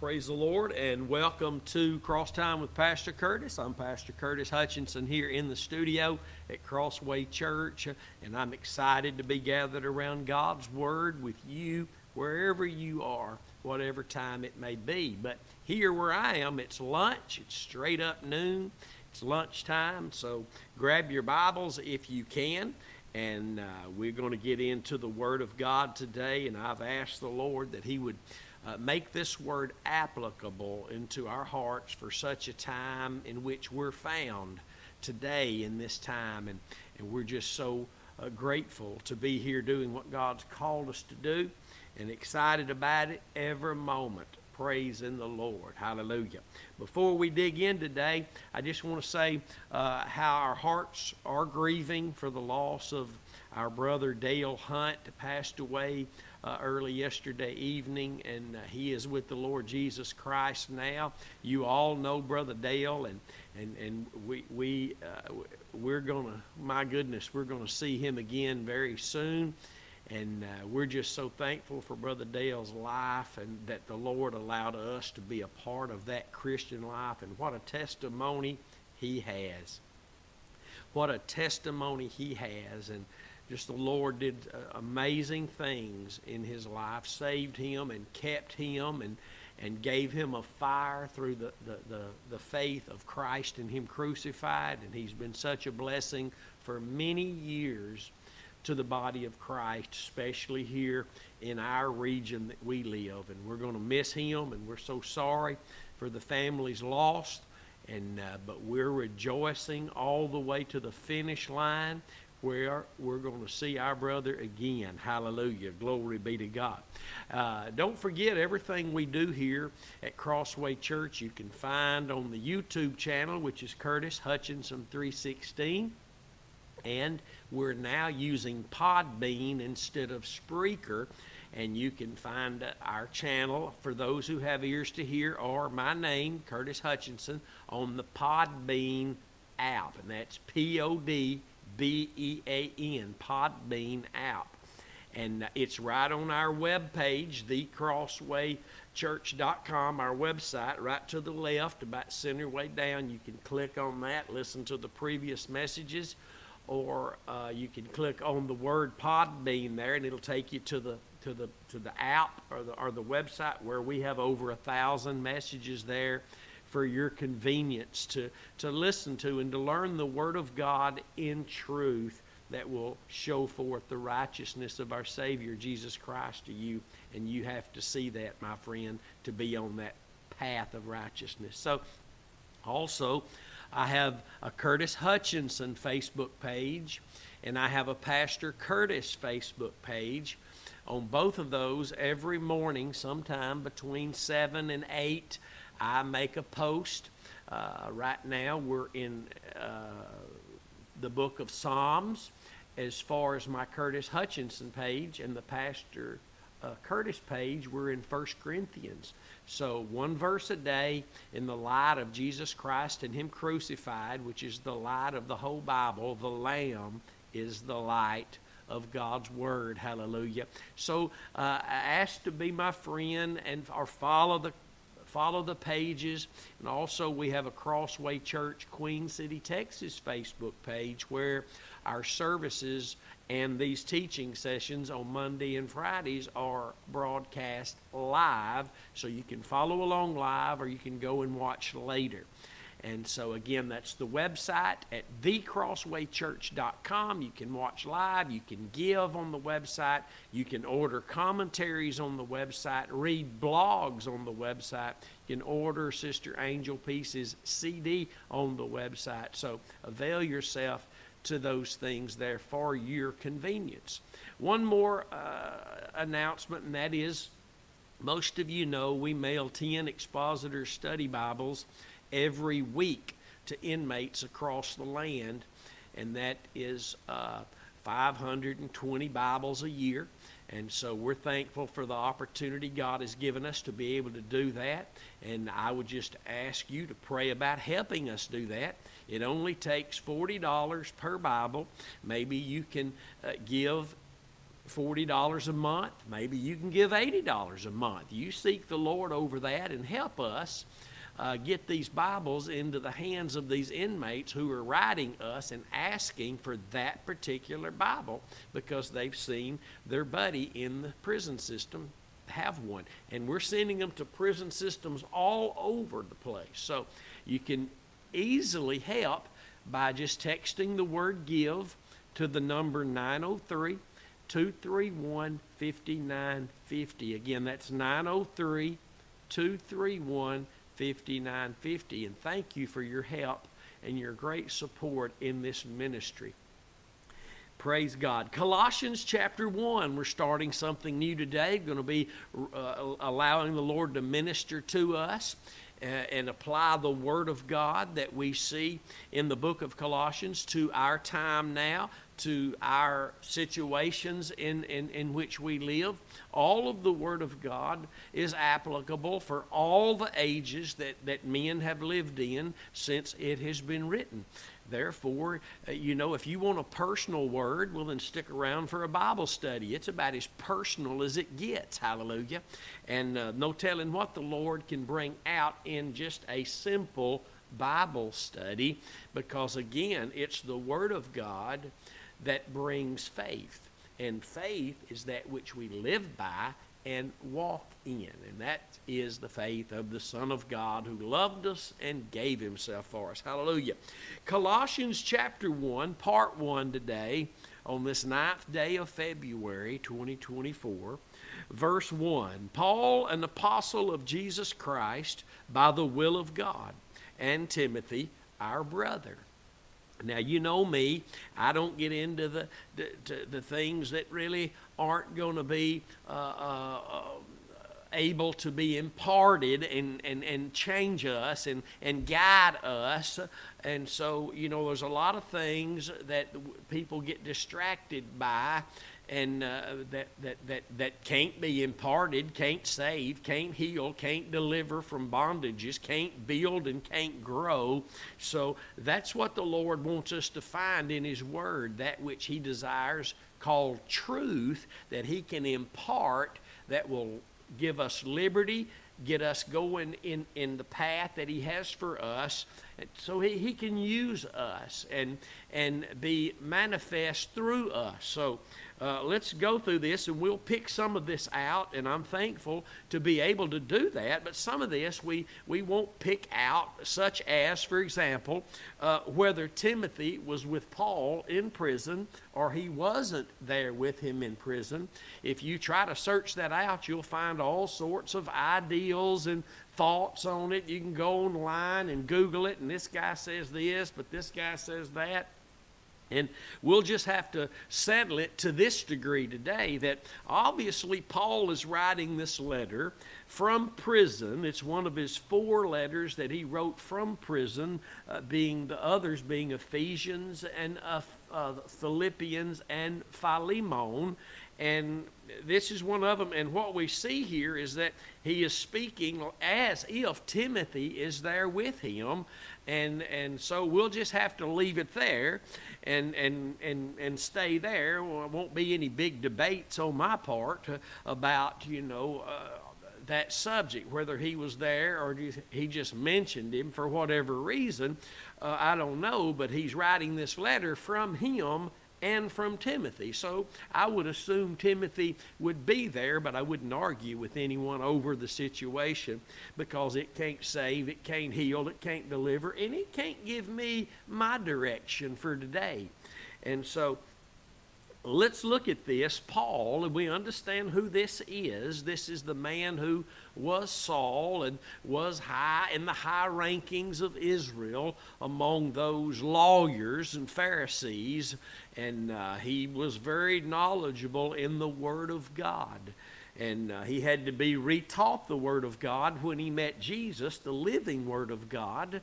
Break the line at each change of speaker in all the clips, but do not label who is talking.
Praise the Lord and welcome to Cross Time with Pastor Curtis. I'm Pastor Curtis Hutchinson here in the studio at Crossway Church, and I'm excited to be gathered around God's Word with you wherever you are, whatever time it may be. But here where I am, it's lunch, it's straight up noon, it's lunchtime, so grab your Bibles if you can. And uh, we're going to get into the Word of God today, and I've asked the Lord that He would uh, make this word applicable into our hearts for such a time in which we're found today in this time. And, and we're just so uh, grateful to be here doing what God's called us to do and excited about it every moment. Praise in the Lord. Hallelujah. Before we dig in today, I just want to say uh, how our hearts are grieving for the loss of our brother Dale Hunt, passed away uh, early yesterday evening, and uh, he is with the Lord Jesus Christ now. You all know Brother Dale, and and and we we uh, we're gonna, my goodness, we're gonna see him again very soon. And uh, we're just so thankful for Brother Dale's life and that the Lord allowed us to be a part of that Christian life. And what a testimony he has. What a testimony he has. And just the Lord did uh, amazing things in his life, saved him and kept him and, and gave him a fire through the, the, the, the faith of Christ and him crucified. And he's been such a blessing for many years to the body of Christ, especially here in our region that we live. And we're going to miss him, and we're so sorry for the families lost. And uh, but we're rejoicing all the way to the finish line where we're going to see our brother again. Hallelujah. Glory be to God. Uh, don't forget everything we do here at Crossway Church you can find on the YouTube channel, which is Curtis Hutchinson 316. And we're now using Podbean instead of Spreaker. And you can find our channel for those who have ears to hear or my name, Curtis Hutchinson, on the Podbean app. And that's P O D B E A N, Podbean app. And it's right on our web page, thecrosswaychurch.com, our website, right to the left, about center way down. You can click on that, listen to the previous messages, or uh, you can click on the word Podbean there, and it'll take you to the to the to the app or the or the website where we have over a thousand messages there for your convenience to, to listen to and to learn the Word of God in truth that will show forth the righteousness of our Savior, Jesus Christ, to you. And you have to see that, my friend, to be on that path of righteousness. So, also, I have a Curtis Hutchinson Facebook page, and I have a Pastor Curtis Facebook page. On both of those, every morning, sometime between 7 and 8, I make a post. Uh, right now, we're in uh, the book of Psalms as far as my Curtis Hutchinson page and the Pastor uh, Curtis page, we're in 1 Corinthians. So, one verse a day in the light of Jesus Christ and Him crucified, which is the light of the whole Bible. The Lamb is the light of God's Word. Hallelujah. So, uh, I ask to be my friend and or follow the follow the pages. And also, we have a Crossway Church Queen City, Texas Facebook page where our services and these teaching sessions on Monday and Fridays are broadcast live. So you can follow along live or you can go and watch later. And so, again, that's the website at thecrosswaychurch.com. You can watch live, you can give on the website, you can order commentaries on the website, read blogs on the website, you can order Sister Angel Pieces CD on the website. So, avail yourself to those things there for your convenience. One more uh, announcement, and that is most of you know we mail 10 expositor study Bibles every week to inmates across the land, and that is uh, 520 Bibles a year. And so we're thankful for the opportunity God has given us to be able to do that. And I would just ask you to pray about helping us do that. It only takes $40 per Bible. Maybe you can uh, give $40 a month. Maybe you can give $80 a month. You seek the Lord over that and help us uh, get these Bibles into the hands of these inmates who are writing us and asking for that particular Bible because they've seen their buddy in the prison system have one. And we're sending them to prison systems all over the place. So you can easily help by just texting the word give to the number 903 231 5950. Again, that's 903 231 5950. And thank you for your help and your great support in this ministry. Praise God. Colossians chapter 1, we're starting something new today. We're going to be uh, allowing the Lord to minister to us and apply the Word of God that we see in the book of Colossians to our time now, to our situations in, in, in which we live. All of the Word of God is applicable for all the ages that, that men have lived in since it has been written. Therefore, uh, you know, if you want a personal word, well, then stick around for a Bible study. It's about as personal as it gets. Hallelujah. And uh, no telling what the Lord can bring out in just a simple Bible study because, again, it's the Word of God that brings faith. And faith is that which we live by and walk in. And that is the faith of the Son of God who loved us and gave himself for us. Hallelujah. Colossians chapter 1, part 1 today, on this ninth day of February 2024. Verse 1 Paul, an apostle of Jesus Christ, by the will of God, and Timothy, our brother now you know me; I don't get into the the, the things that really aren't going to be uh, uh, uh, able to be imparted and, and, and change us and, and guide us. And so, you know, there's a lot of things that people get distracted by and uh, that, that, that, that can't be imparted, can't save, can't heal, can't deliver from bondages, can't build, and can't grow. So that's what the Lord wants us to find in His Word, that which He desires called truth, that He can impart that will give us liberty, get us going in, in the path that He has for us. So he, he can use us and, and be manifest through us. So uh, let's go through this and we'll pick some of this out and i'm thankful to be able to do that but some of this we, we won't pick out such as for example uh, whether timothy was with paul in prison or he wasn't there with him in prison. If you try to search that out you'll find all sorts of ideals and thoughts on it. You can go online and google it and this guy says this but this guy says that and we'll just have to settle it to this degree today that obviously Paul is writing this letter from prison. It's one of his four letters that he wrote from prison, uh, being the others being Ephesians and uh, uh, Philippians and Philemon. And this is one of them. And what we see here is that he is speaking as if Timothy is there with him and and so we'll just have to leave it there and and and and stay there. Well, won't be any big debates on my part about you know uh, that subject whether he was there or he just mentioned him for whatever reason. Uh, i don't know but he's writing this letter from him and from Timothy. So I would assume Timothy would be there, but I wouldn't argue with anyone over the situation because it can't save, it can't heal, it can't deliver, and it can't give me my direction for today. And so let's look at this. Paul, and we understand who this is. This is the man who was Saul and was high in the high rankings of Israel among those lawyers and Pharisees. And uh, he was very knowledgeable in the Word of God. And uh, he had to be retaught the Word of God when he met Jesus, the living Word of God.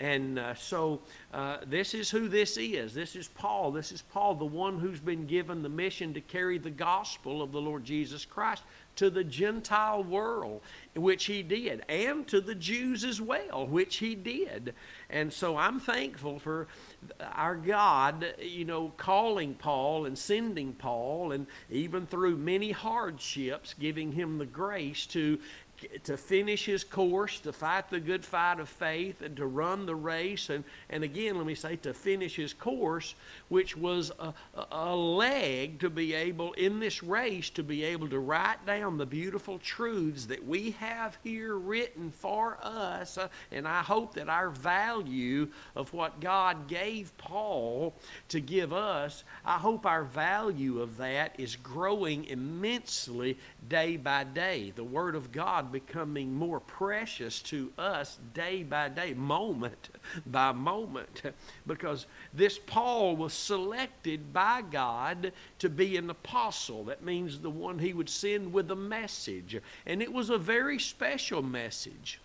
And uh, so uh, this is who this is. This is Paul. This is Paul, the one who's been given the mission to carry the gospel of the Lord Jesus Christ to the Gentile world, which he did, and to the Jews as well, which he did. And so I'm thankful for our God, you know, calling Paul and sending Paul, and even through many hardships, giving him the grace to to finish his course, to fight the good fight of faith, and to run the race. And, and again, let me say, to finish his course, which was a, a leg to be able, in this race, to be able to write down the beautiful truths that we have here written for us. Uh, and I hope that our value of what God gave Paul to give us, I hope our value of that is growing immensely day by day. The Word of God becoming more precious to us day by day, moment by moment. Because this Paul was selected by God to be an apostle. That means the one he would send with a message. And it was a very special message.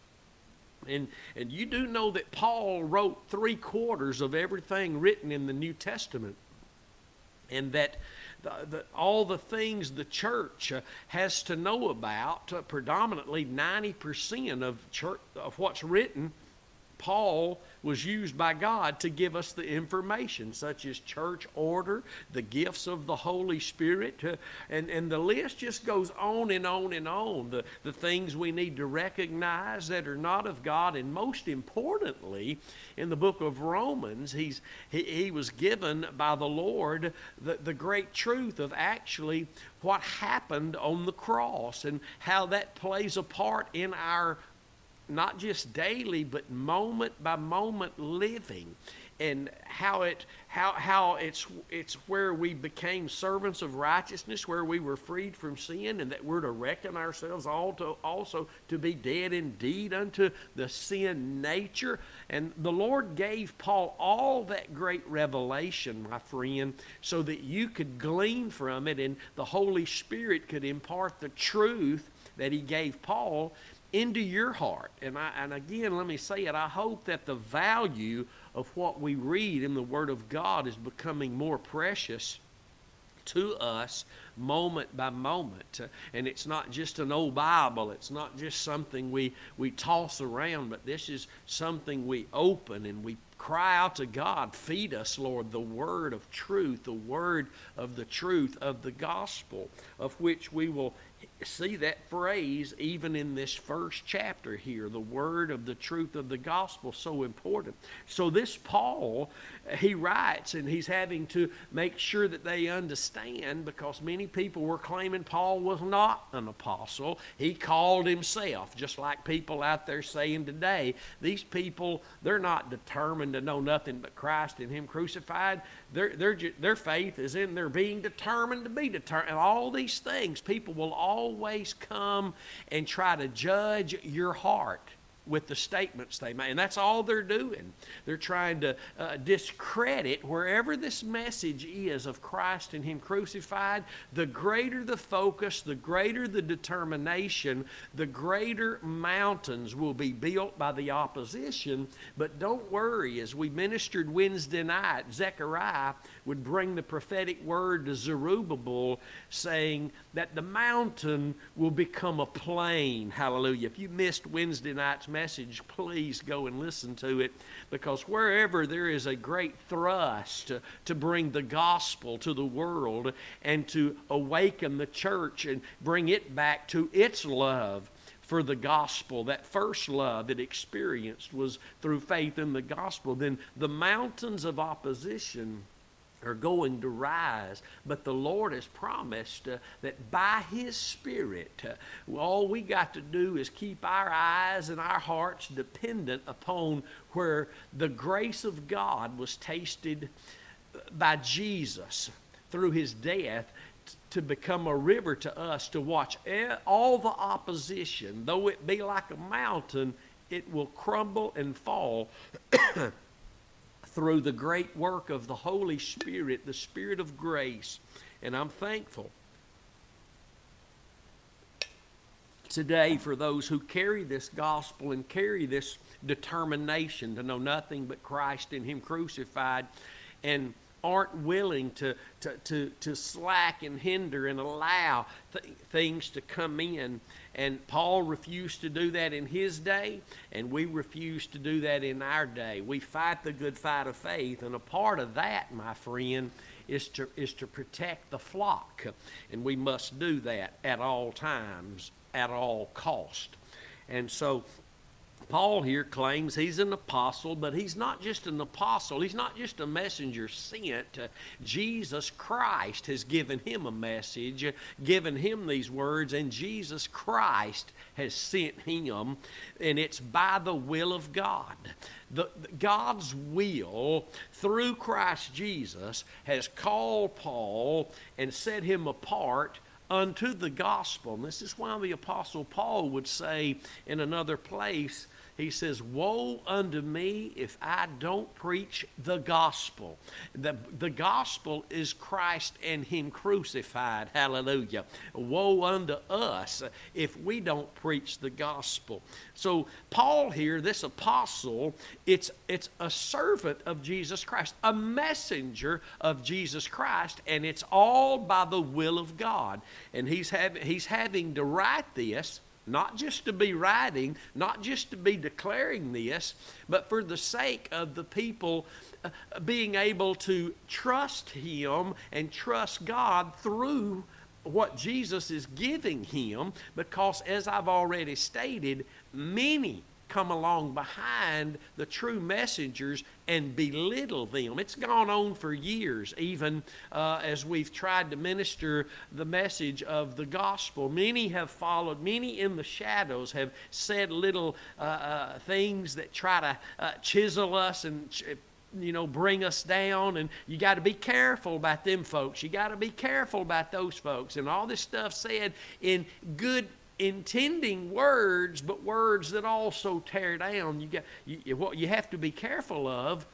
And, and you do know that Paul wrote three quarters of everything written in the New Testament. And that the, the, all the things the church uh, has to know about, uh, predominantly 90% of, church, of what's written, Paul was used by God to give us the information, such as church order, the gifts of the Holy Spirit, uh, and, and the list just goes on and on and on. The, the things we need to recognize that are not of God, and most importantly, in the book of Romans, he's, he, he was given by the Lord the, the great truth of actually what happened on the cross and how that plays a part in our not just daily, but moment by moment living and how it how how it's it's where we became servants of righteousness where we were freed from sin and that we're to reckon ourselves all to, also to be dead indeed unto the sin nature. And the lord gave paul all that great revelation my friend so that you could glean from it and the holy spirit could impart the truth that he gave paul into your heart. And, I, and again, let me say it I hope that the value of what we read in the Word of God is becoming more precious to us moment by moment. And it's not just an old Bible, it's not just something we, we toss around, but this is something we open and we cry out to God, feed us, Lord, the word of truth, the word of the truth of the gospel, of which we will see that phrase even in this first chapter here the word of the truth of the gospel so important. So this paul he writes and he's having to make sure that they understand because many people were claiming paul was not an apostle. He called himself just like people out there saying today these people they're not determined to know nothing but christ and him crucified. Their, their, their faith is in their being determined to be determined and all these things people will always come and try to judge your heart with the statements they make. And that's all they're doing. They're trying to uh, discredit wherever this message is of Christ and Him crucified. The greater the focus, the greater the determination, the greater mountains will be built by the opposition. But don't worry, as we ministered Wednesday night, Zechariah would bring the prophetic word to Zerubbabel saying that the mountain will become a plain. Hallelujah. If you missed Wednesday night's message, please go and listen to it because wherever there is a great thrust to, bring the gospel to the world and to awaken the church and bring it back to its love for the gospel, that first love it experienced was through faith in the gospel, then the mountains of opposition are going to rise. But the Lord has promised uh, that by His Spirit, uh, all we got to do is keep our eyes and our hearts dependent upon where the grace of God was tasted by Jesus through His death to become a river to us to watch all the opposition, though it be like a mountain, it will crumble and fall through the great work of the Holy Spirit, the Spirit of grace. And I'm thankful today for those who carry this gospel and carry this determination to know nothing but Christ and Him crucified and aren't willing to, to, to, to slack and hinder and allow th- things to come in. And Paul refused to do that in his day, and we refuse to do that in our day. We fight the good fight of faith, and a part of that, my friend, is to, is to protect the flock. And we must do that at all times, at all cost. And so Paul here claims he's an apostle, but he's not just an apostle. He's not just a messenger sent. Jesus Christ has given him a message, given him these words, and Jesus Christ has sent him, and it's by the will of God. The, God's will through Christ Jesus has called Paul and set him apart unto the gospel. And this is why the Apostle Paul would say in another place, he says, Woe unto me if I don't preach the gospel. The, the gospel is Christ and Him crucified. Hallelujah. Woe unto us if we don't preach the gospel. So, Paul here, this apostle, it's, it's a servant of Jesus Christ, a messenger of Jesus Christ, and it's all by the will of God. And he's, having he's having to write this not just to be writing, not just to be declaring this, but for the sake of the people uh, being able to trust Him and trust God through what Jesus is giving him. Because, as I've already stated, many come along behind the true messengers and belittle them. It's gone on for years, even uh, as we've tried to minister the message of the gospel. Many have followed, many in the shadows have said little uh, uh, things that try to uh, chisel us and ch- you know, bring us down. And you got to be careful about them folks. You got to be careful about those folks. And all this stuff said in good intending words, but words that also tear down. You got you, what you have to be careful of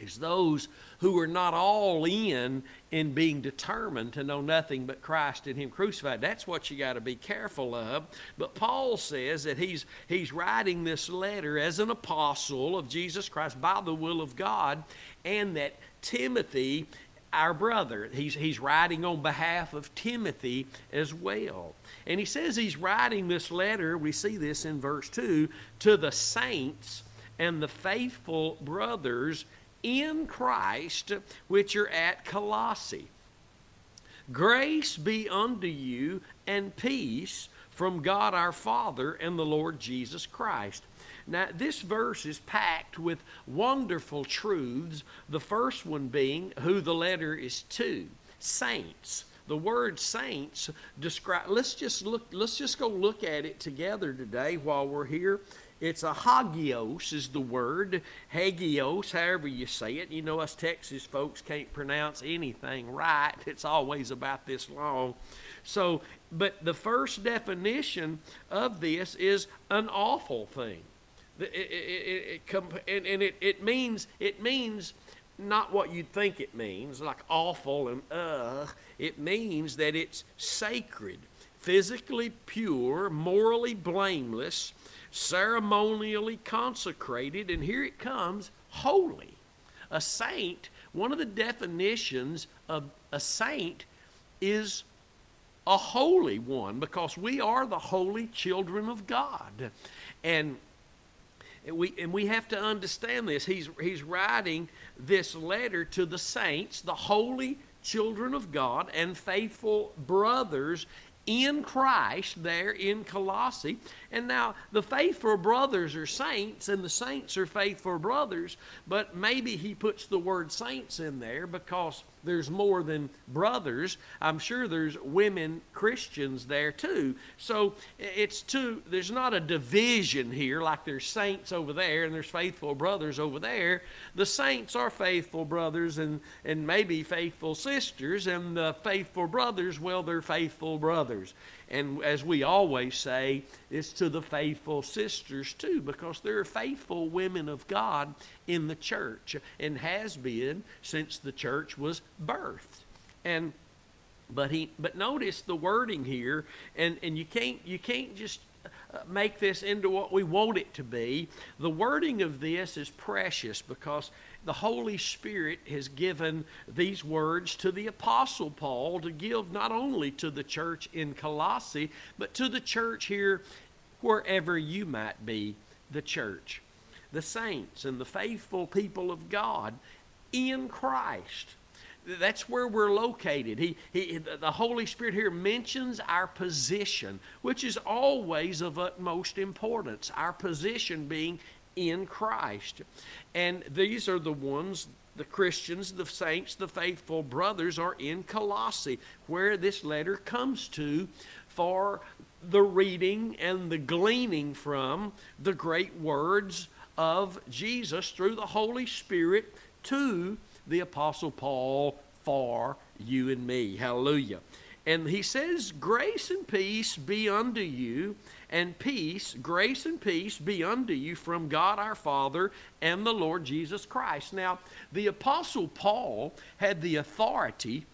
is those who are not all in in being determined to know nothing but Christ and Him crucified. That's what you got to be careful of. But Paul says that he's he's writing this letter as an apostle of Jesus Christ by the will of God, and that Timothy our brother. He's, he's writing on behalf of Timothy as well. And he says he's writing this letter, we see this in verse 2, to the saints and the faithful brothers in Christ which are at Colossae. Grace be unto you and peace from God our Father and the Lord Jesus Christ. Now, this verse is packed with wonderful truths. The first one being who the letter is to saints. The word saints describe. Let's just look. Let's just go look at it together today while we're here. It's a hagios is the word. Hagios, however you say it. You know us Texas folks can't pronounce anything right. It's always about this long. So, but the first definition of this is an awful thing. It, it, it, and, and it, it means it means not what you'd think it means, like awful and uh. It means that it's sacred, physically pure, morally blameless, ceremonially consecrated, and here it comes holy. A saint, one of the definitions of a saint is a holy one because we are the holy children of God. And and we, and we have to understand this. He's, he's writing this letter to the saints, the holy children of God, and faithful brothers in Christ there in Colossae. And now the faithful brothers are saints, and the saints are faithful brothers, but maybe he puts the word saints in there because there's more than brothers. I'm sure there's women Christians there too. So it's two, there's not a division here like there's saints over there and there's faithful brothers over there. The saints are faithful brothers and, and maybe faithful sisters, and the faithful brothers, well, they're faithful brothers. And as we always say, it's to the faithful sisters too, because there are faithful women of God in the church and has been since the church was birthed. And But he, but notice the wording here, and, and you can't you can't just uh, make this into what we want it to be. The wording of this is precious because the Holy Spirit has given these words to the Apostle Paul to give not only to the church in Colossae, but to the church here wherever you might be, the church, the saints, and the faithful people of God in Christ. That's where we're located. He, he, the Holy Spirit here mentions our position, which is always of utmost importance. Our position being in Christ. And these are the ones, the Christians, the saints, the faithful brothers are in Colossae, where this letter comes to for the reading and the gleaning from the great words of Jesus through the Holy Spirit to the Apostle Paul for you and me. Hallelujah. And he says, Grace and peace be unto you, and peace, grace and peace be unto you from God our Father and the Lord Jesus Christ. Now, the Apostle Paul had the authority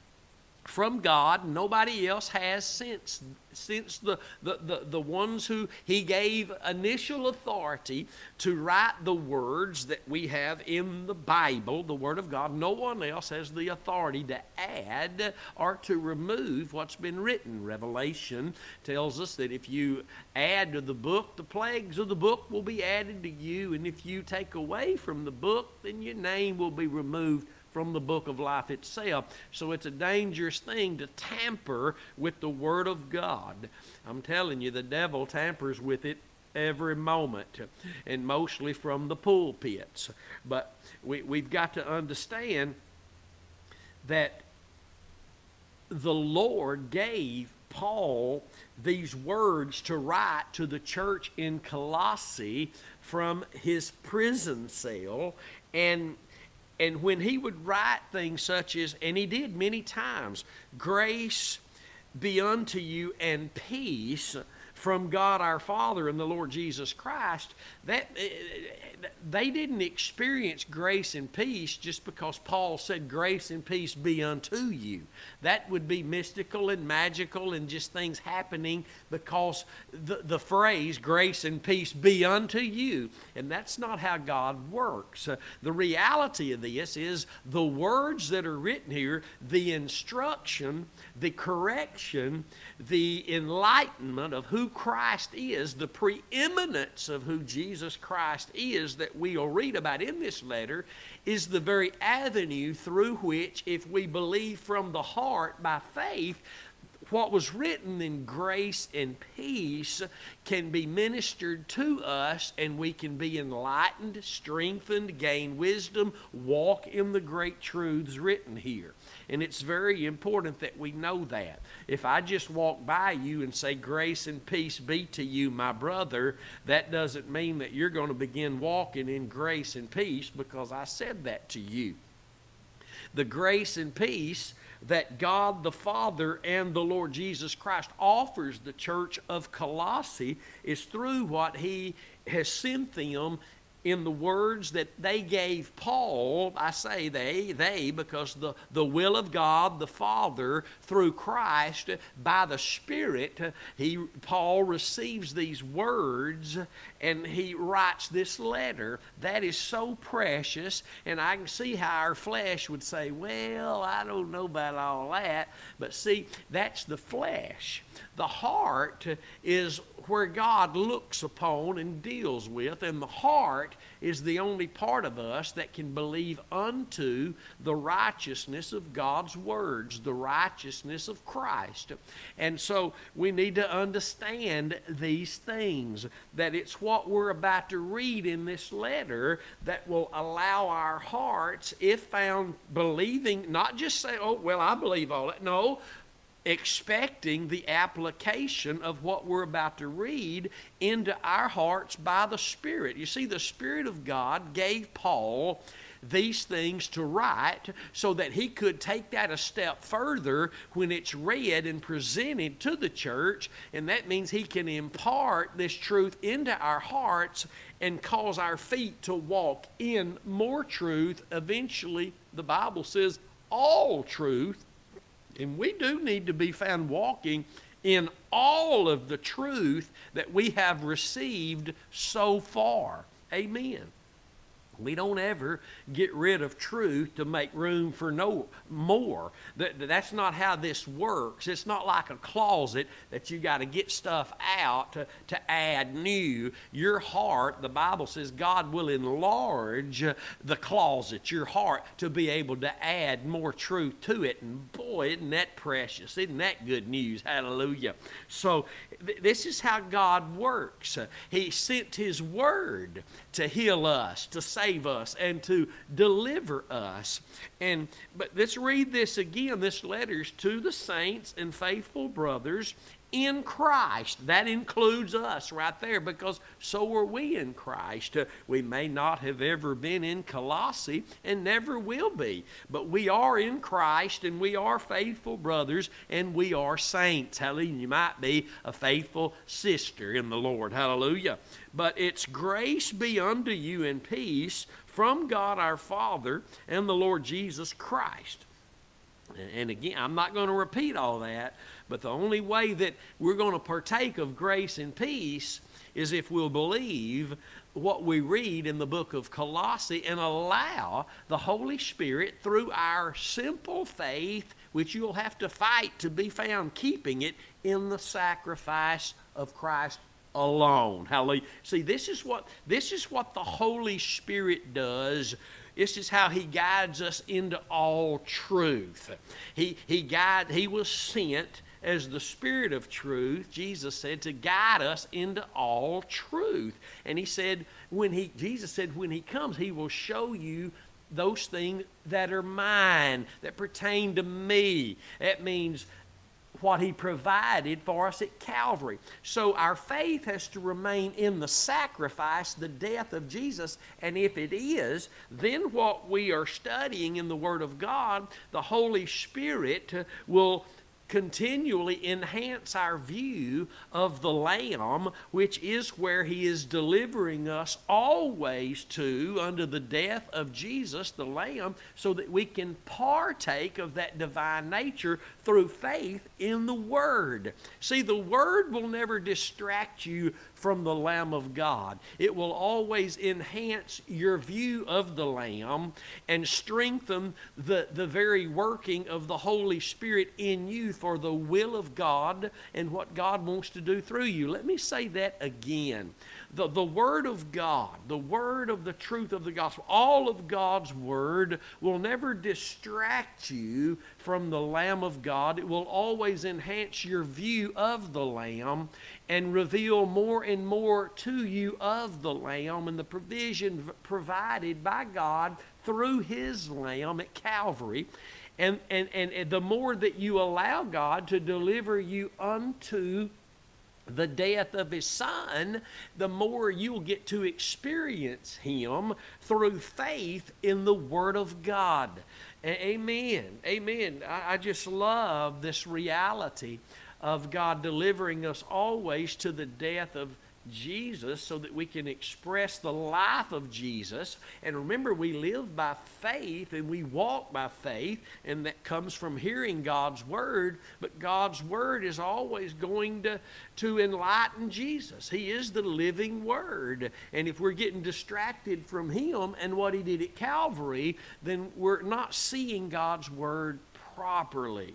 from God. Nobody else has since since the, the, the, the, ones who he gave initial authority to write the words that we have in the Bible, the Word of God, no one else has the authority to add or to remove what's been written. Revelation tells us that if you add to the book, the plagues of the book will be added to you, and if you take away from the book, then your name will be removed from the book of life itself. So it's a dangerous thing to tamper with the Word of God. I'm telling you, the devil tampers with it every moment, and mostly from the pulpits. But we, we've got to understand that the Lord gave Paul these words to write to the church in Colossae from his prison cell. And and when he would write things such as, and he did many times, grace be unto you and peace from God our Father and the Lord Jesus Christ, that eh, eh, they didn't experience grace and peace just because Paul said, Grace and peace be unto you. That would be mystical and magical and just things happening because the, the phrase, grace and peace be unto you. And that's not how God works. Uh, the reality of this is the words that are written here, the instruction, the correction, the enlightenment of who Christ is, the preeminence of who Jesus Christ is that we'll read about in this letter, is the very avenue through which, if we believe from the heart by faith, what was written in grace and peace can be ministered to us, and we can be enlightened, strengthened, gain wisdom, walk in the great truths written here. And it's very important that we know that. If I just walk by you and say, Grace and peace be to you, my brother, that doesn't mean that you're going to begin walking in grace and peace because I said that to you. The grace and peace that God the Father and the Lord Jesus Christ offers the church of Colossae is through what He has sent them in the words that they gave Paul, I say they, they, because the, the will of God, the Father, through Christ, by the Spirit, he, Paul receives these words and he writes this letter. That is so precious, and I can see how our flesh would say, Well, I don't know about all that. But see, that's the flesh. The heart is where God looks upon and deals with, and the heart is the only part of us that can believe unto the righteousness of God's words, the righteousness of Christ. And so we need to understand these things, that it's what we're about to read in this letter that will allow our hearts, if found believing, not just say, oh, well, I believe all that. No, expecting the application of what we're about to read into our hearts by the Spirit. You see, the Spirit of God gave Paul these things to write so that he could take that a step further when it's read and presented to the church. And that means he can impart this truth into our hearts and cause our feet to walk in more truth. Eventually, the Bible says all truth And we do need to be found walking in all of the truth that we have received so far. Amen. We don't ever get rid of truth to make room for no more. that's not how this works. It's not like a closet that you got to get stuff out to, to add new. Your heart, the Bible says, God will enlarge the closet, your heart, to be able to add more truth to it. And boy, isn't that precious? Isn't that good news? Hallelujah. So, th- this is how God works. He sent His Word to heal us, to save us and to deliver us. And but let's read this again. This letter's to the saints and faithful brothers in Christ. That includes us right there because so are we in Christ. Uh, we may not have ever been in Colossae and never will be, but we are in Christ and we are faithful brothers and we are saints. Hallelujah. You might be a faithful sister in the Lord. Hallelujah. But it's grace be unto you and peace from God our Father and the Lord Jesus Christ. And again, I'm not going to repeat all that, but the only way that we're going to partake of grace and peace is if we'll believe what we read in the book of Colossae and allow the Holy Spirit through our simple faith, which you'll have to fight to be found keeping it in the sacrifice of Christ alone. Hallelujah. See, this is what this is what the Holy Spirit does this is how he guides us into all truth. He, he, guide, he was sent as the Spirit of truth, Jesus said, to guide us into all truth. And he said, when he Jesus said, when he comes, he will show you those things that are mine, that pertain to me. That means what he provided for us at Calvary. So our faith has to remain in the sacrifice, the death of Jesus. And if it is, then what we are studying in the Word of God, the Holy Spirit will continually enhance our view of the Lamb, which is where He is delivering us always to under the death of Jesus, the Lamb, so that we can partake of that divine nature through faith in the Word. See, the Word will never distract you from the Lamb of God. It will always enhance your view of the Lamb and strengthen the, the very working of the Holy Spirit in you for the will of God and what God wants to do through you. Let me say that again. The, the Word of God, the Word of the truth of the gospel, all of God's Word will never distract you from the Lamb of God. It will always enhance your view of the Lamb and reveal more and more to you of the Lamb and the provision provided by God through His Lamb at Calvary. And, and, and the more that you allow God to deliver you unto the death of his son, the more you'll get to experience him through faith in the Word of God. Amen. Amen. I, I just love this reality of God delivering us always to the death of Jesus so that we can express the life of Jesus. And remember, we live by faith and we walk by faith, and that comes from hearing God's Word. But God's Word is always going to, to enlighten Jesus. He is the living Word. And if we're getting distracted from Him and what He did at Calvary, then we're not seeing God's Word properly.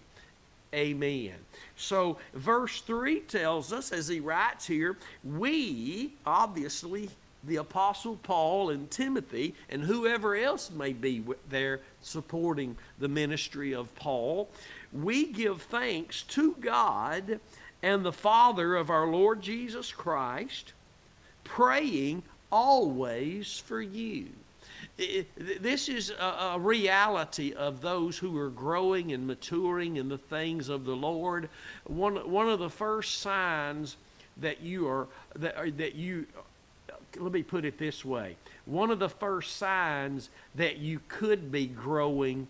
Amen. So, verse 3 tells us, as he writes here, we, obviously, the Apostle Paul and Timothy, and whoever else may be there supporting the ministry of Paul, we give thanks to God and the Father of our Lord Jesus Christ, praying always for you this is a, reality of those who are growing and maturing in the things of the Lord. One, one of the first signs that you are, that, uh, that you, uh, let me put it this way. One of the first signs that you could be growing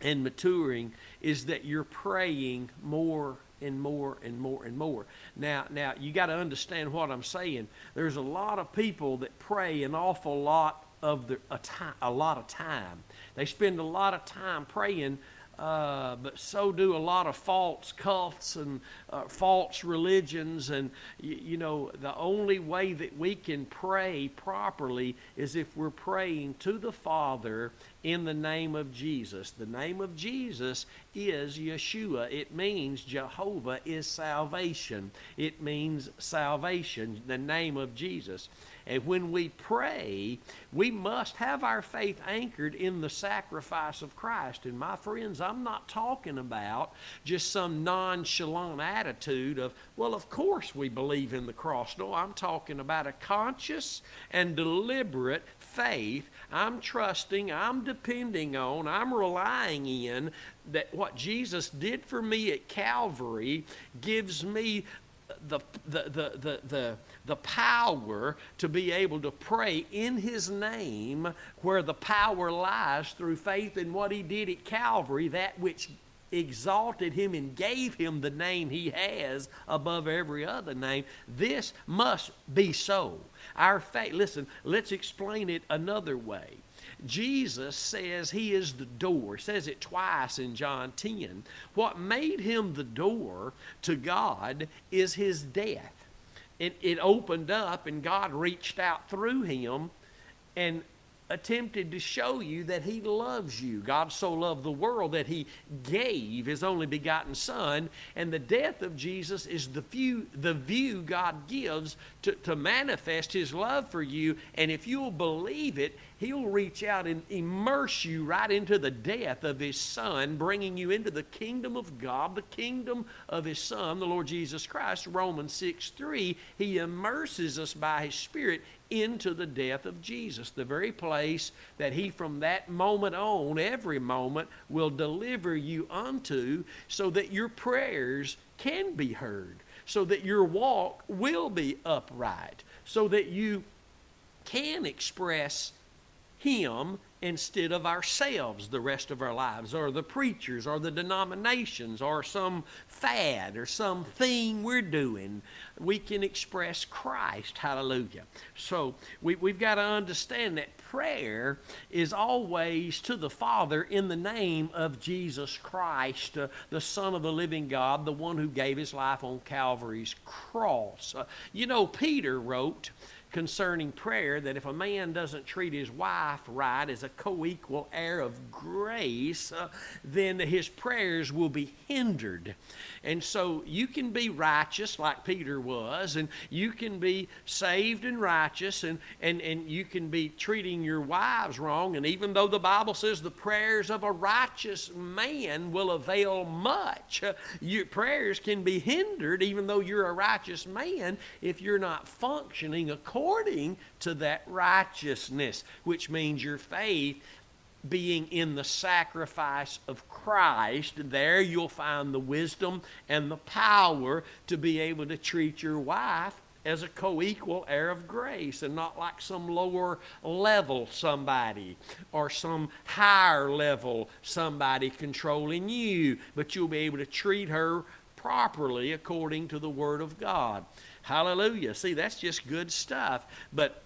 and maturing is that you're praying more and more and more and more. Now, now you got to understand what I'm saying. There's a lot of people that pray an awful lot of the, a, time, a lot of time. They spend a lot of time praying uh, but so do a lot of false cults and uh, false religions. And, you, you know, the only way that we can pray properly is if we're praying to the Father in the name of Jesus. The name of Jesus is Yeshua. It means Jehovah is salvation. It means salvation, the name of Jesus. And when we pray, we must have our faith anchored in the sacrifice of Christ. And my friends, I'm not talking about just some nonchalant attitude of, well, of course we believe in the cross. No, I'm talking about a conscious and deliberate faith. I'm trusting, I'm depending on, I'm relying in that what Jesus did for me at Calvary gives me the, the, the, the, the, the power to be able to pray in His name where the power lies through faith in what He did at Calvary, that which exalted him and gave him the name he has above every other name. This must be so. Our faith, listen, let's explain it another way. Jesus says he is the door, says it twice in John 10. What made him the door to God is his death. It, it opened up and God reached out through him and attempted to show you that he loves you. God so loved the world that he gave his only begotten son, and the death of Jesus is the view, the view God gives to, to manifest his love for you. And if you'll believe it, he'll reach out and immerse you right into the death of his son, bringing you into the kingdom of God, the kingdom of his son, the Lord Jesus Christ. Romans 6 3, he immerses us by his spirit into the death of Jesus, the very place that He from that moment on, every moment, will deliver you unto so that your prayers can be heard, so that your walk will be upright, so that you can express Him instead of ourselves the rest of our lives, or the preachers, or the denominations, or some fad, or some thing we're doing. We can express Christ. Hallelujah. So we, we've got to understand that prayer is always to the Father in the name of Jesus Christ, uh, the Son of the living God, the one who gave his life on Calvary's cross. Uh, you know, Peter wrote, concerning prayer that if a man doesn't treat his wife right as a co equal heir of grace, uh, then his prayers will be hindered. And so you can be righteous like Peter was, and you can be saved and righteous, and, and, and you can be treating your wives wrong. And even though the Bible says the prayers of a righteous man will avail much, uh, your prayers can be hindered, even though you're a righteous man, if you're not functioning according to that righteousness, which means your faith being in the sacrifice of Christ, there you'll find the wisdom and the power to be able to treat your wife as a co equal heir of grace and not like some lower level somebody or some higher level somebody controlling you, but you'll be able to treat her properly according to the Word of God. Hallelujah. See, that's just good stuff. But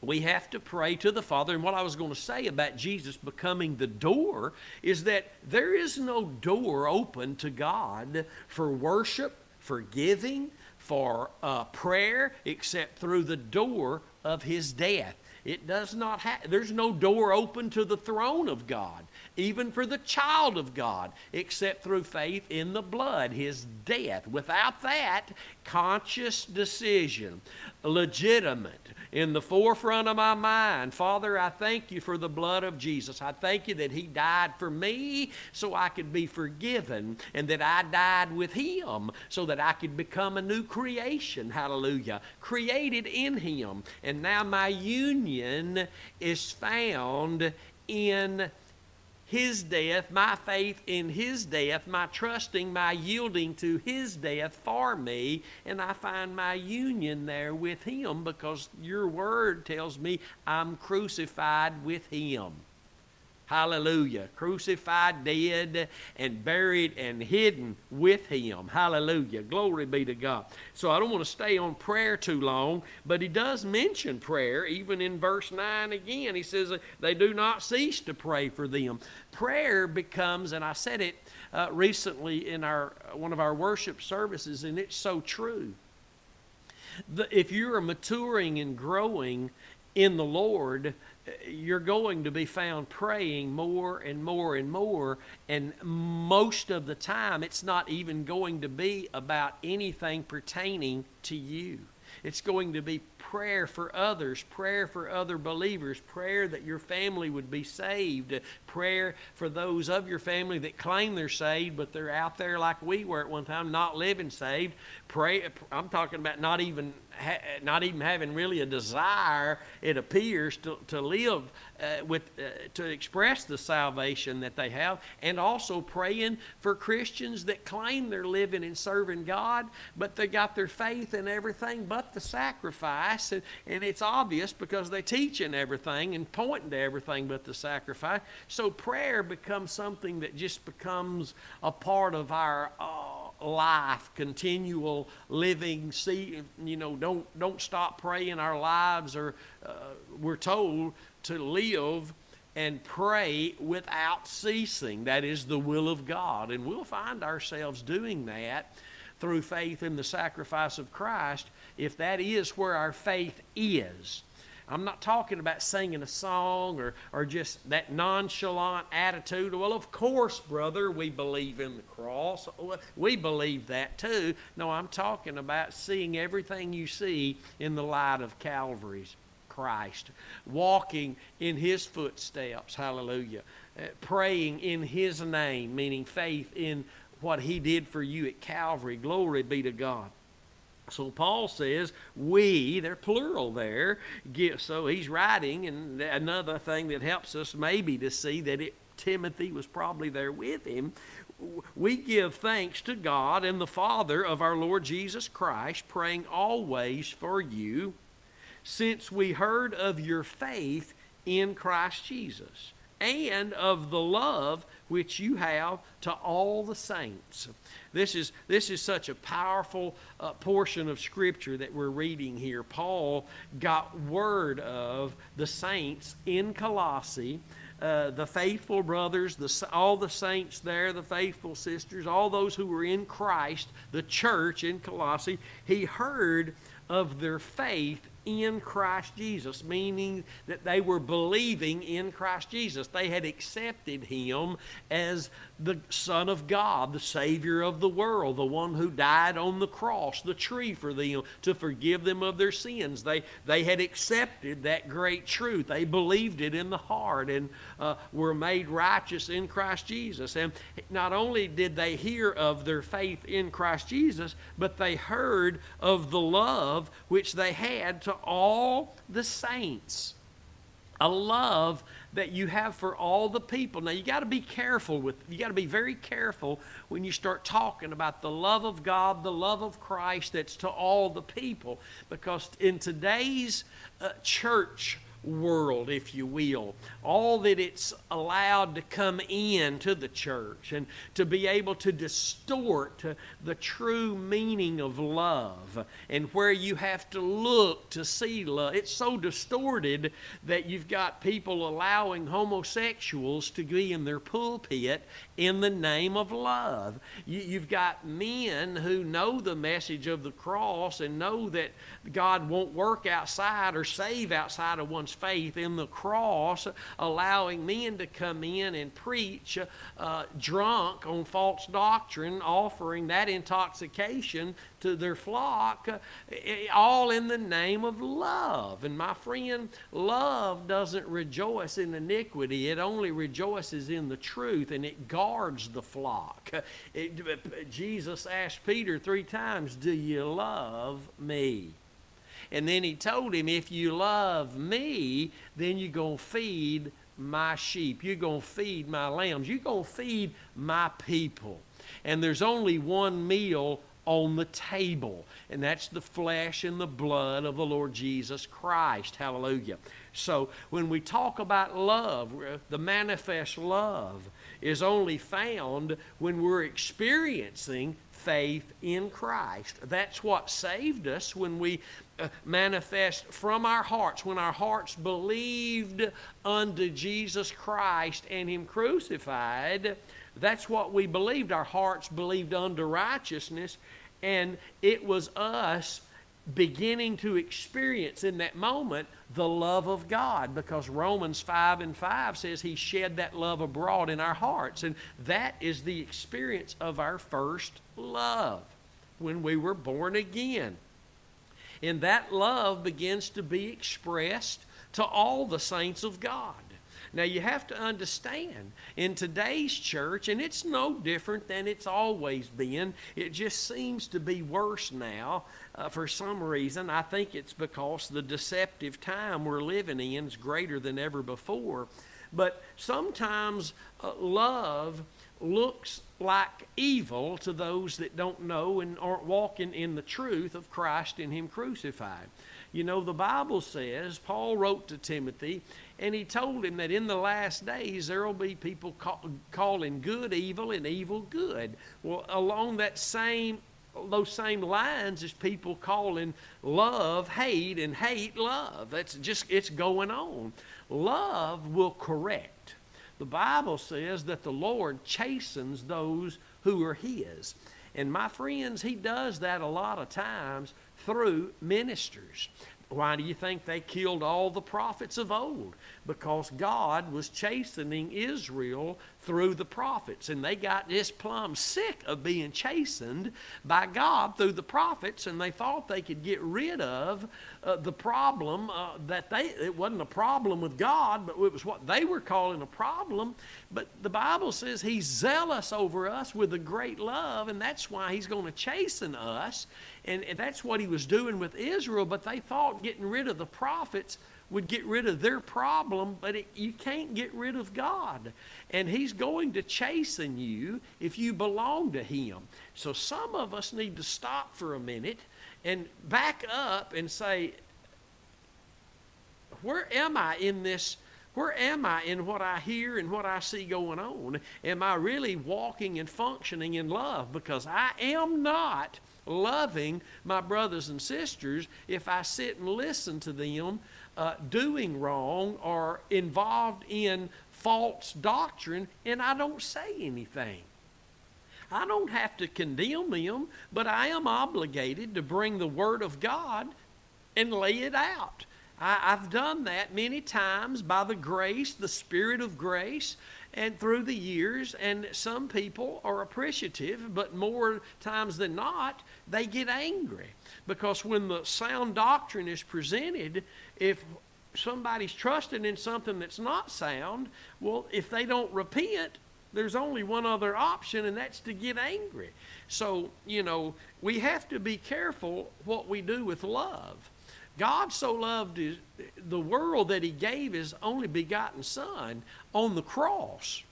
we have to pray to the Father. And what I was going to say about Jesus becoming the door is that there is no door open to God for worship, for giving, for uh, prayer, except through the door of His death. It does not have, there's no door open to the throne of God, even for the child of God, except through faith in the blood, his death. Without that, conscious decision, legitimate, in the forefront of my mind. Father, I thank you for the blood of Jesus. I thank you that He died for me so I could be forgiven and that I died with Him so that I could become a new creation. Hallelujah. Created in Him. And now my union is found in his death, my faith in his death, my trusting, my yielding to his death for me, and I find my union there with him because your word tells me I'm crucified with him. Hallelujah. Crucified, dead, and buried and hidden with him. Hallelujah. Glory be to God. So I don't want to stay on prayer too long, but he does mention prayer, even in verse 9 again. He says, They do not cease to pray for them. Prayer becomes, and I said it uh, recently in our one of our worship services, and it's so true. The, if you are maturing and growing in the Lord, you're going to be found praying more and more and more. And most of the time, it's not even going to be about anything pertaining to you. It's going to be prayer for others, prayer for other believers, prayer that your family would be saved, prayer for those of your family that claim they're saved, but they're out there like we were at one time, not living saved. Pray. I'm talking about not even not even having really a desire, it appears, to, to live uh, with, uh, to express the salvation that they have, and also praying for Christians that claim they're living and serving God, but they got their faith in everything but the sacrifice. And, and it's obvious because they teach in everything and pointing to everything but the sacrifice. So prayer becomes something that just becomes a part of our. Uh, life, continual living. See, you know, don't don't stop praying. Our lives are, uh, we're told to live and pray without ceasing. That is the will of God, and we'll find ourselves doing that through faith in the sacrifice of Christ if that is where our faith is. I'm not talking about singing a song or, or just that nonchalant attitude. Well, of course, brother, we believe in the cross. We believe that too. No, I'm talking about seeing everything you see in the light of Calvary's Christ, walking in his footsteps. Hallelujah. Uh, praying in his name, meaning faith in what he did for you at Calvary. Glory be to God. So Paul says, we, they're plural there. So he's writing, and another thing that helps us maybe to see that it, Timothy was probably there with him. We give thanks to God and the Father of our Lord Jesus Christ, praying always for you, since we heard of your faith in Christ Jesus and of the love which you have to all the saints. This is, this is such a powerful uh, portion of Scripture that we're reading here. Paul got word of the saints in Colossae. Uh, the faithful brothers, the, all the saints there, the faithful sisters, all those who were in Christ, the church in Colossae, he heard of their faith in Christ Jesus, meaning that they were believing in Christ Jesus. They had accepted him as the Son of God, the Savior of the world, the one who died on the cross, the tree for them to forgive them of their sins. They, they had accepted that great truth. They believed it in the heart and uh, were made righteous in Christ Jesus. And not only did they hear of their faith in Christ Jesus, but they heard of the love which they had to all the saints. A love that you have for all the people. Now you got to be careful with you got to be very careful when you start talking about the love of God, the love of Christ that's to all the people because in today's uh, church world, if you will. All that it's allowed to come in to the church and to be able to distort the true meaning of love and where you have to look to see love. It's so distorted that you've got people allowing homosexuals to be in their pulpit in the name of love. You, have got men who know the message of the cross and know that God won't work outside or save outside of one's faith in the cross, allowing men to come in and preach uh, drunk on false doctrine, offering that intoxication to their flock, uh, eh, all in the name of love. And my friend, love doesn't rejoice in iniquity, it only rejoices in the truth, and it guards the flock. Uh, it, uh, Jesus asked Peter three times, Do you love me? And then he told him, If you love me, then you're going to feed my sheep. You're going to feed my lambs. You're going to feed my people. And there's only one meal on the table. And that's the flesh and the blood of the Lord Jesus Christ. Hallelujah. So when we talk about love, the manifest love is only found when we're experiencing faith in Christ. That's what saved us when we uh, manifest from our hearts, when our hearts believed unto Jesus Christ and Him crucified. That's what we believed. Our hearts believed unto righteousness, and it was us beginning to experience in that moment the love of God because Romans 5 and 5 says He shed that love abroad in our hearts. And that is the experience of our first love when we were born again. And that love begins to be expressed to all the saints of God. Now, you have to understand, in today's church, and it's no different than it's always been, it just seems to be worse now uh, for some reason. I think it's because the deceptive time we're living in is greater than ever before. But sometimes uh, love looks like evil to those that don't know and aren't walking in the truth of Christ and Him crucified. You know, the Bible says, Paul wrote to Timothy, and he told him that in the last days there will be people call, calling good evil and evil good. Well, along that same those same lines as people calling love hate and hate love. That's just it's going on. Love will correct. The Bible says that the Lord chastens those who are his. And my friends, he does that a lot of times through ministers. Why do you think they killed all the prophets of old? Because God was chastening Israel through the prophets. And they got just plumb sick of being chastened by God through the prophets, and they thought they could get rid of uh, the problem uh, that they, it wasn't a problem with God, but it was what they were calling a problem. But the Bible says He's zealous over us with a great love, and that's why He's going to chasten us. And, and that's what He was doing with Israel, but they thought getting rid of the prophets would get rid of their problem, but it, you can't get rid of God. And He's going to chasten you if you belong to Him. So some of us need to stop for a minute and back up and say, where am I in this? Where am I in what I hear and what I see going on? Am I really walking and functioning in love? Because I am not loving my brothers and sisters if I sit and listen to them uh, doing wrong or involved in false doctrine and I don't say anything. I don't have to condemn them, but I am obligated to bring the Word of God and lay it out. I, have done that many times by the grace, the Spirit of grace, and through the years. And some people are appreciative, but more times than not, they get angry. Because when the sound doctrine is presented, if somebody's trusting in something that's not sound, well, if they don't repent, there's only one other option, and that's to get angry. So, you know, we have to be careful what we do with love. God so loved his, the world that he gave his only begotten Son on the cross.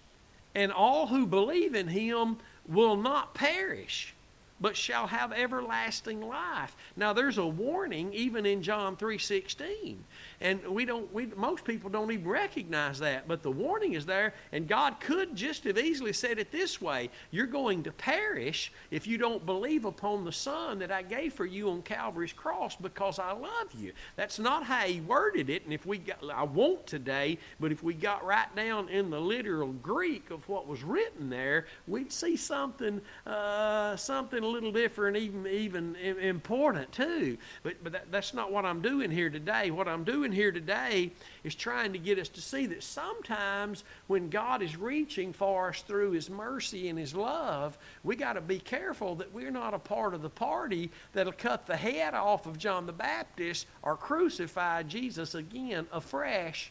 And all who believe in him will not perish, but shall have everlasting life. Now there's a warning even in John 3:16. And we don't we most people don't even recognize that, but the warning is there and God could just have easily said it this way, you're going to perish if you don't believe upon the son that I gave for you on Calvary's cross because I love you. That's not how he worded it and if we got I won't today, but if we got right down in the literal Greek of what was written there, we'd see something uh, something little different, even even important too. But but that, that's not what I'm doing here today. What I'm doing here today is trying to get us to see that sometimes when God is reaching for us through His mercy and His love, we got to be careful that we're not a part of the party that'll cut the head off of John the Baptist or crucify Jesus again afresh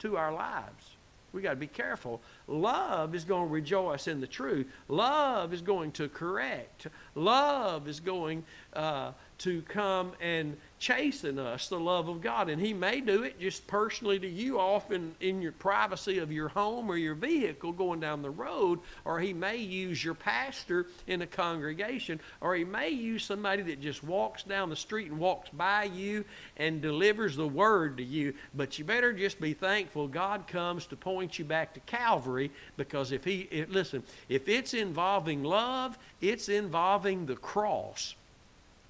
to our lives. We got to be careful. Love is going to rejoice in the truth. Love is going to correct. Love is going uh, to come and chasten us the love of God. And He may do it just personally to you, often in your privacy of your home or your vehicle going down the road, or He may use your pastor in a congregation, or He may use somebody that just walks down the street and walks by you and delivers the word to you. But you better just be thankful God comes to point you back to Calvary because if He, if, listen, if it's involving love, it's involving the cross.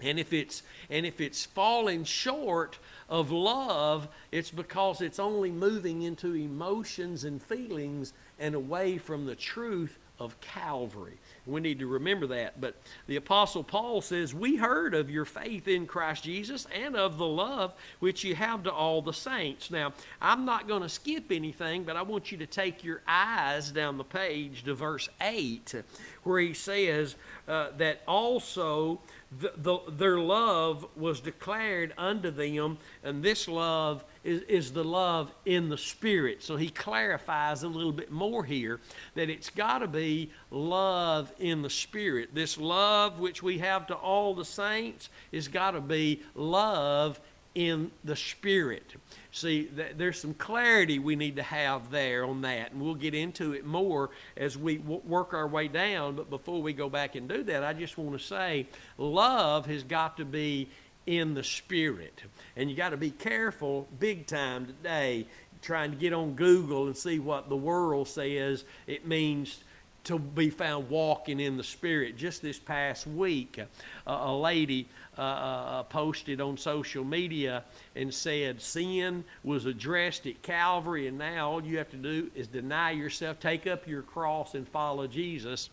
And if it's and if it's falling short of love, it's because it's only moving into emotions and feelings and away from the truth of Calvary. We need to remember that. But the Apostle Paul says, We heard of your faith in Christ Jesus and of the love which you have to all the saints. Now, I'm not going to skip anything, but I want you to take your eyes down the page to verse 8, where he says uh, that also the, the, their love was declared unto them, and this love is, is the love in the Spirit. So he clarifies a little bit more here that it's got to be love in the Spirit. This love which we have to all the saints is got to be love in the Spirit. See, th- there's some clarity we need to have there on that, and we'll get into it more as we w- work our way down. But before we go back and do that, I just want to say love has got to be in the Spirit. And you got to be careful big time today trying to get on Google and see what the world says it means to be found walking in the Spirit. Just this past week, uh, a lady uh, uh, posted on social media and said sin was addressed at Calvary, and now all you have to do is deny yourself, take up your cross, and follow Jesus.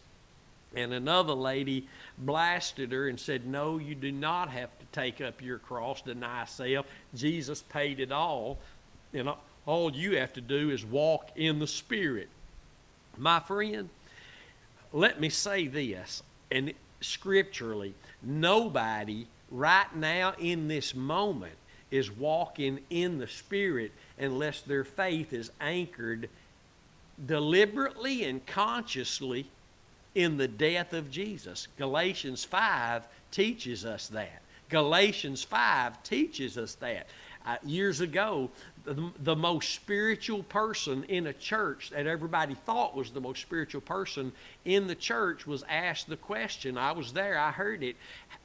And another lady blasted her and said, No, you do not have to take up your cross, deny self. Jesus paid it all. And all you have to do is walk in the Spirit. My friend, let me say this, and scripturally, nobody right now in this moment is walking in the Spirit unless their faith is anchored deliberately and consciously in the death of Jesus. Galatians 5 teaches us that. Galatians 5 teaches us that. Uh, years ago, the, the most spiritual person in a church that everybody thought was the most spiritual person in the church was asked the question. I was there, I heard it.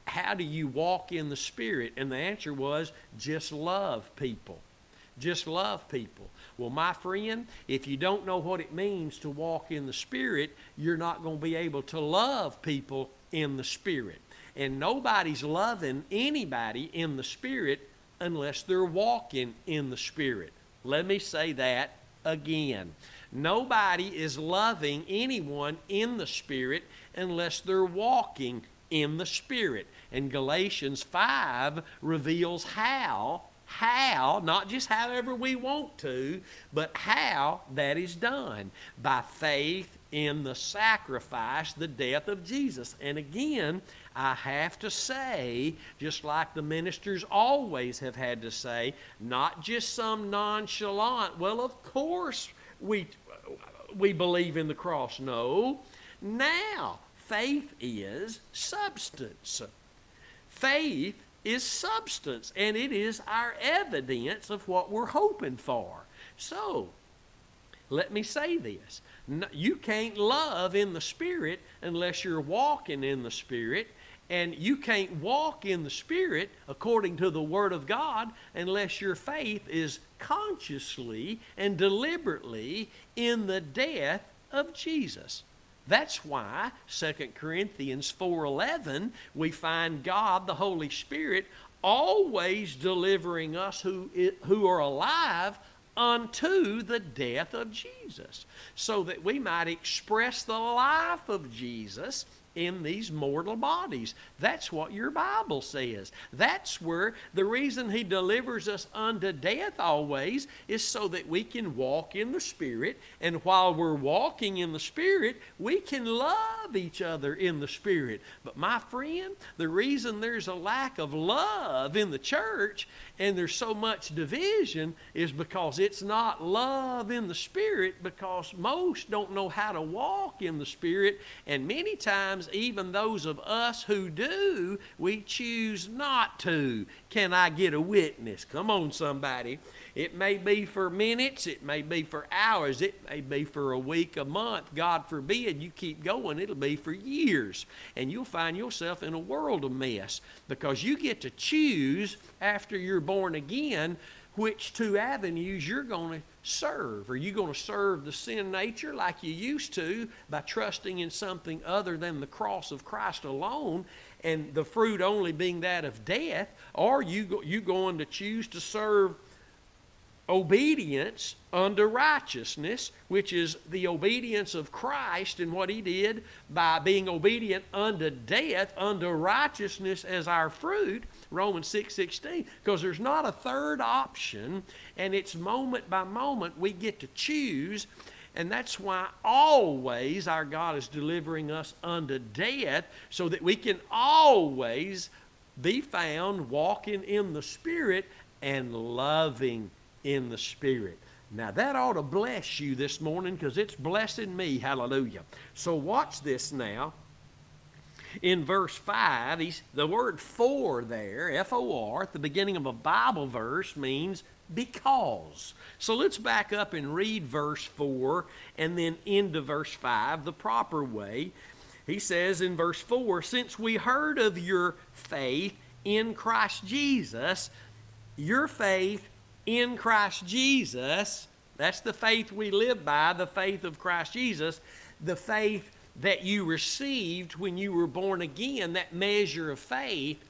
How do you walk in the Spirit? And the answer was just love people. Just love people. Well, my friend, if you don't know what it means to walk in the Spirit, you're not going to be able to love people in the Spirit. And nobody's loving anybody in the Spirit unless they're walking in the Spirit. Let me say that again. Nobody is loving anyone in the Spirit unless they're walking in the Spirit. And Galatians 5 reveals how, how, not just however we want to, but how that is done by faith in the sacrifice, the death of Jesus. And again, I have to say, just like the ministers always have had to say, not just some nonchalant, well, of course we, we believe in the cross. No. Now, faith is substance. Faith is substance, and it is our evidence of what we're hoping for. So, let me say this. You can't love in the Spirit unless you're walking in the Spirit, and you can't walk in the Spirit according to the Word of God unless your faith is consciously and deliberately in the death of Jesus. That's why 2 Corinthians 4:11 we find God the Holy Spirit always delivering us who who are alive unto the death of Jesus so that we might express the life of Jesus in these mortal bodies. That's what your Bible says. That's where the reason He delivers us unto death always is so that we can walk in the Spirit. And while we're walking in the Spirit, we can love each other in the Spirit. But my friend, the reason there's a lack of love in the church and there's so much division is because it's not love in the Spirit because most don't know how to walk in the Spirit. And many times even those of us who do, we choose not to. Can I get a witness? Come on, somebody. It may be for minutes, it may be for hours, it may be for a week, a month. God forbid you keep going, it'll be for years. And you'll find yourself in a world of mess because you get to choose after you're born again which two avenues you're going to serve. Are you going to serve the sin nature like you used to by trusting in something other than the cross of Christ alone and the fruit only being that of death? Or you, you going to choose to serve obedience unto righteousness, which is the obedience of Christ and what he did by being obedient unto death, unto righteousness as our fruit, Romans 6 16. Because there's not a third option, and it's moment by moment we get to choose. And that's why always our God is delivering us unto death so that we can always be found walking in the Spirit and loving in the Spirit. Now, that ought to bless you this morning because it's blessing me. Hallelujah. So, watch this now. In verse 5, he's, the word for there, F O R, at the beginning of a Bible verse means because. So let's back up and read verse 4 and then into verse 5 the proper way. He says in verse 4 Since we heard of your faith in Christ Jesus, your faith in Christ Jesus. That's the faith we live by, the faith of Christ Jesus, the faith that you received when you were born again, that measure of faith.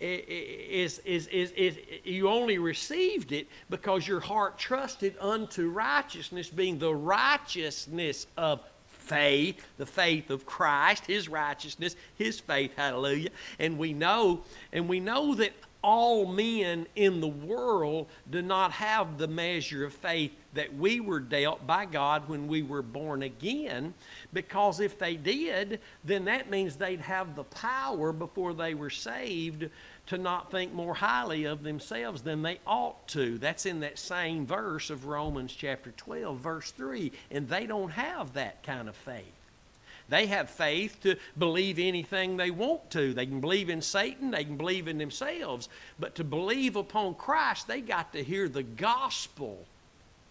Is, is, is, is, you only received it because your heart trusted unto righteousness, being the righteousness of faith, the faith of Christ, His righteousness, His faith, hallelujah. And we know, and we know that all men in the world do not have the measure of faith that we were dealt by God when we were born again. Because if they did, then that means they'd have the power before they were saved to not think more highly of themselves than they ought to. That's in that same verse of Romans chapter 12, verse 3. And they don't have that kind of faith. They have faith to believe anything they want to. They can believe in Satan, they can believe in themselves. But to believe upon Christ, they got to hear the gospel.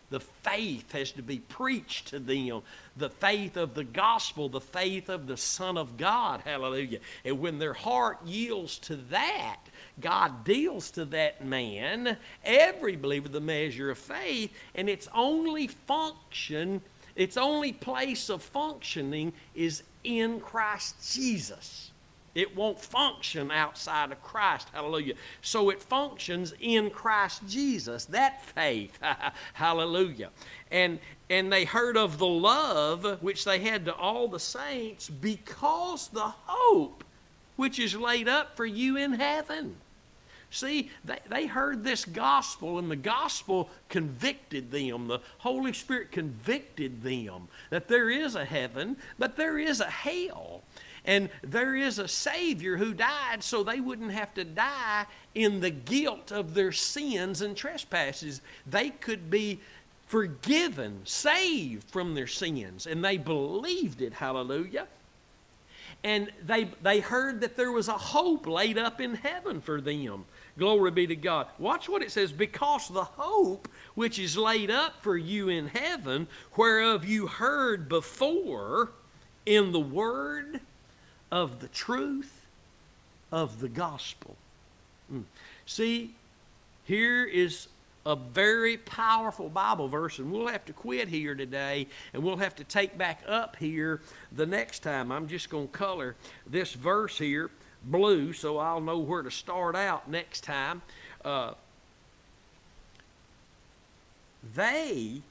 The faith has to be preached to them. The faith of the gospel, the faith of the Son of God. Hallelujah. And when their heart yields to that, God deals to that man, every believer, the measure of faith, and its only function its only place of functioning is in Christ Jesus. It won't function outside of Christ. Hallelujah. So it functions in Christ Jesus. That faith. Hallelujah. And and they heard of the love which they had to all the saints because the hope which is laid up for you in heaven. See, they, they heard this gospel, and the gospel convicted them. The Holy Spirit convicted them that there is a heaven, but there is a hell. And there is a Savior who died so they wouldn't have to die in the guilt of their sins and trespasses. They could be forgiven, saved from their sins. And they believed it. Hallelujah and they, they heard that there was a hope laid up in heaven for them. Glory be to God. Watch what it says because the hope which is laid up for you in heaven, whereof you heard before in the word of the truth of the gospel. Mm. See, here is a very powerful Bible verse, and we'll have to quit here today, and we'll have to take back up here the next time. I'm just going to color this verse here blue so I'll know where to start out next time. Uh, they,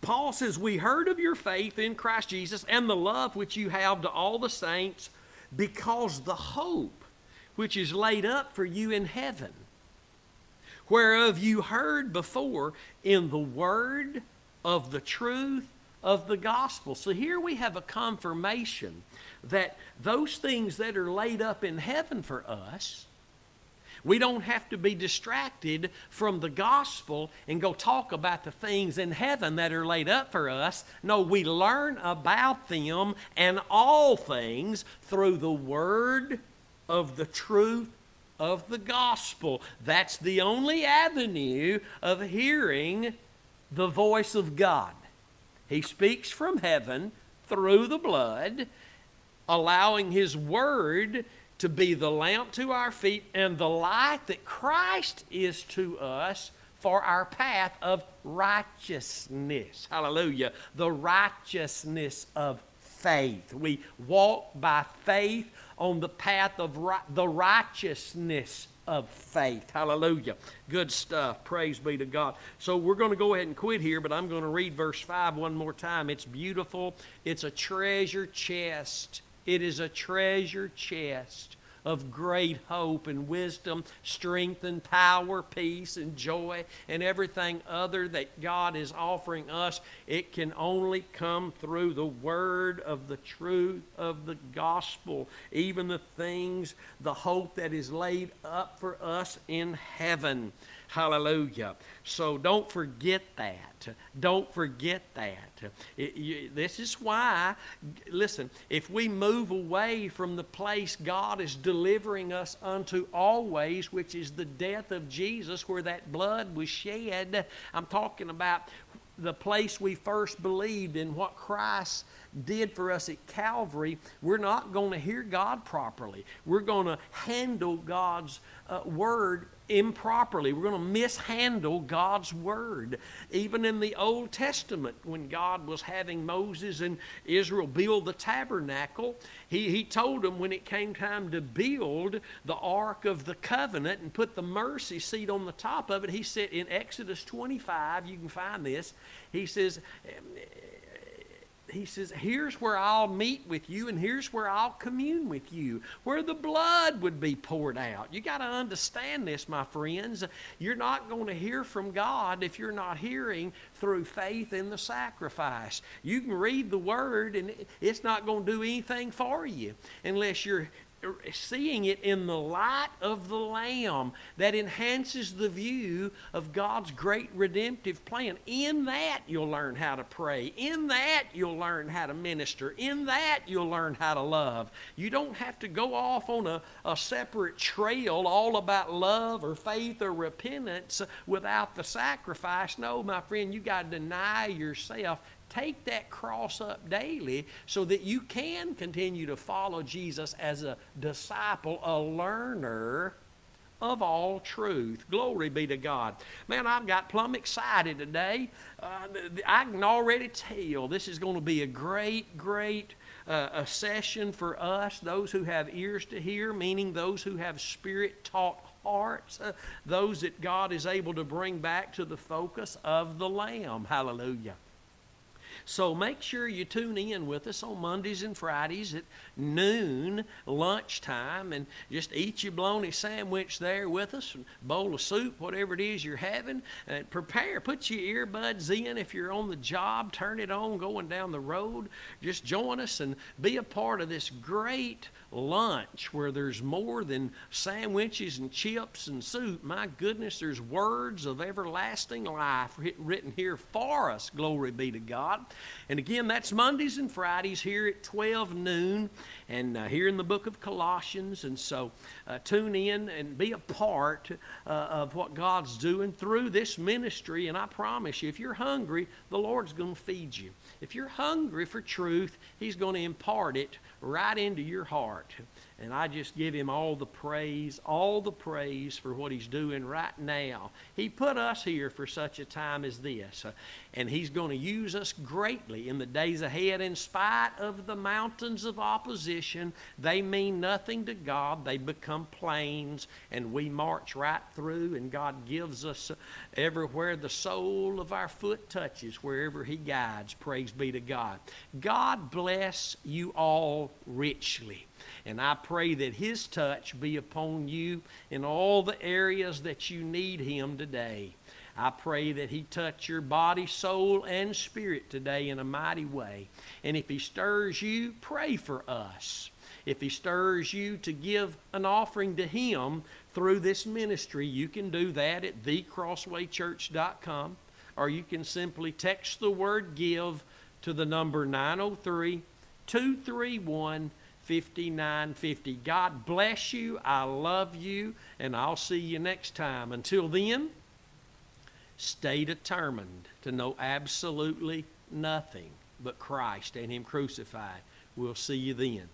Paul says, We heard of your faith in Christ Jesus and the love which you have to all the saints because the hope which is laid up for you in heaven, whereof you heard before in the word of the truth of the gospel. So here we have a confirmation that those things that are laid up in heaven for us, We don't have to be distracted from the gospel and go talk about the things in heaven that are laid up for us. No, we learn about them and all things through the word of the truth of the gospel. That's the only avenue of hearing the voice of God. He speaks from heaven through the blood, allowing His word to be the lamp to our feet and the light that Christ is to us for our path of righteousness. Hallelujah. The righteousness of faith. We walk by faith on the path of ri- the righteousness of faith. Hallelujah. Good stuff. Praise be to God. So we're going to go ahead and quit here, but I'm going to read verse 5 one more time. It's beautiful. It's a treasure chest. It is a treasure chest of great hope and wisdom, strength and power, peace and joy, and everything other that God is offering us. It can only come through the word of the truth of the gospel, even the things, the hope that is laid up for us in heaven. Hallelujah. So don't forget that. Don't forget that. It, you, this is why, listen, if we move away from the place God is delivering us unto always, which is the death of Jesus, where that blood was shed, I'm talking about the place we first believed in what Christ did for us at Calvary, we're not going to hear God properly. We're going to handle God's uh, word improperly. We're going to mishandle God's word. Even in the Old Testament, when God was having Moses and Israel build the tabernacle, he, he told them when it came time to build the Ark of the Covenant and put the mercy seat on the top of it, he said in Exodus 25, you can find this, he says, he says, Here's where I'll meet with you, and here's where I'll commune with you, where the blood would be poured out. You got to understand this, my friends. You're not going to hear from God if you're not hearing through faith in the sacrifice. You can read the Word, and it's not going to do anything for you unless you're seeing it in the light of the Lamb that enhances the view of God's great redemptive plan. In that, you'll learn how to pray. In that, you'll learn how to minister. In that, you'll learn how to love. You don't have to go off on a, a separate trail all about love or faith or repentance without the sacrifice. No, my friend, you got to deny yourself take that cross up daily so that you can continue to follow Jesus as a disciple, a learner of all truth. Glory be to God. Man, I've got plumb excited today. Uh, I can already tell this is going to be a great, great uh, a session for us, those who have ears to hear, meaning those who have spirit taught hearts, uh, those that God is able to bring back to the focus of the Lamb. Hallelujah. So make sure you tune in with us on Mondays and Fridays at noon, lunchtime, and just eat your bologna sandwich there with us, bowl of soup, whatever it is you're having. And prepare, put your earbuds in if you're on the job, turn it on going down the road. Just join us and be a part of this great lunch where there's more than sandwiches and chips and soup. My goodness, there's words of everlasting life written here for us. Glory be to God. And again, that's Mondays and Fridays here at 12 noon and uh, here in the book of Colossians. And so uh, tune in and be a part uh, of what God's doing through this ministry. And I promise you, if you're hungry, the Lord's going to feed you. If you're hungry for truth, He's going to impart it right into your heart. And I just give him all the praise, all the praise for what he's doing right now. He put us here for such a time as this. Uh, and he's going to use us greatly in the days ahead. In spite of the mountains of opposition, they mean nothing to God. They become plains, and we march right through, and God gives us everywhere the sole of our foot touches, wherever he guides. Praise be to God. God bless you all richly. And I pray that His touch be upon you in all the areas that you need Him today. I pray that He touch your body, soul, and spirit today in a mighty way. And if He stirs you, pray for us. If He stirs you to give an offering to Him through this ministry, you can do that at thecrosswaychurch.com, or you can simply text the word give to the number 903 231 5950. God bless you. I love you, and I'll see you next time. Until then, stay determined to know absolutely nothing but Christ and Him crucified. We'll see you then.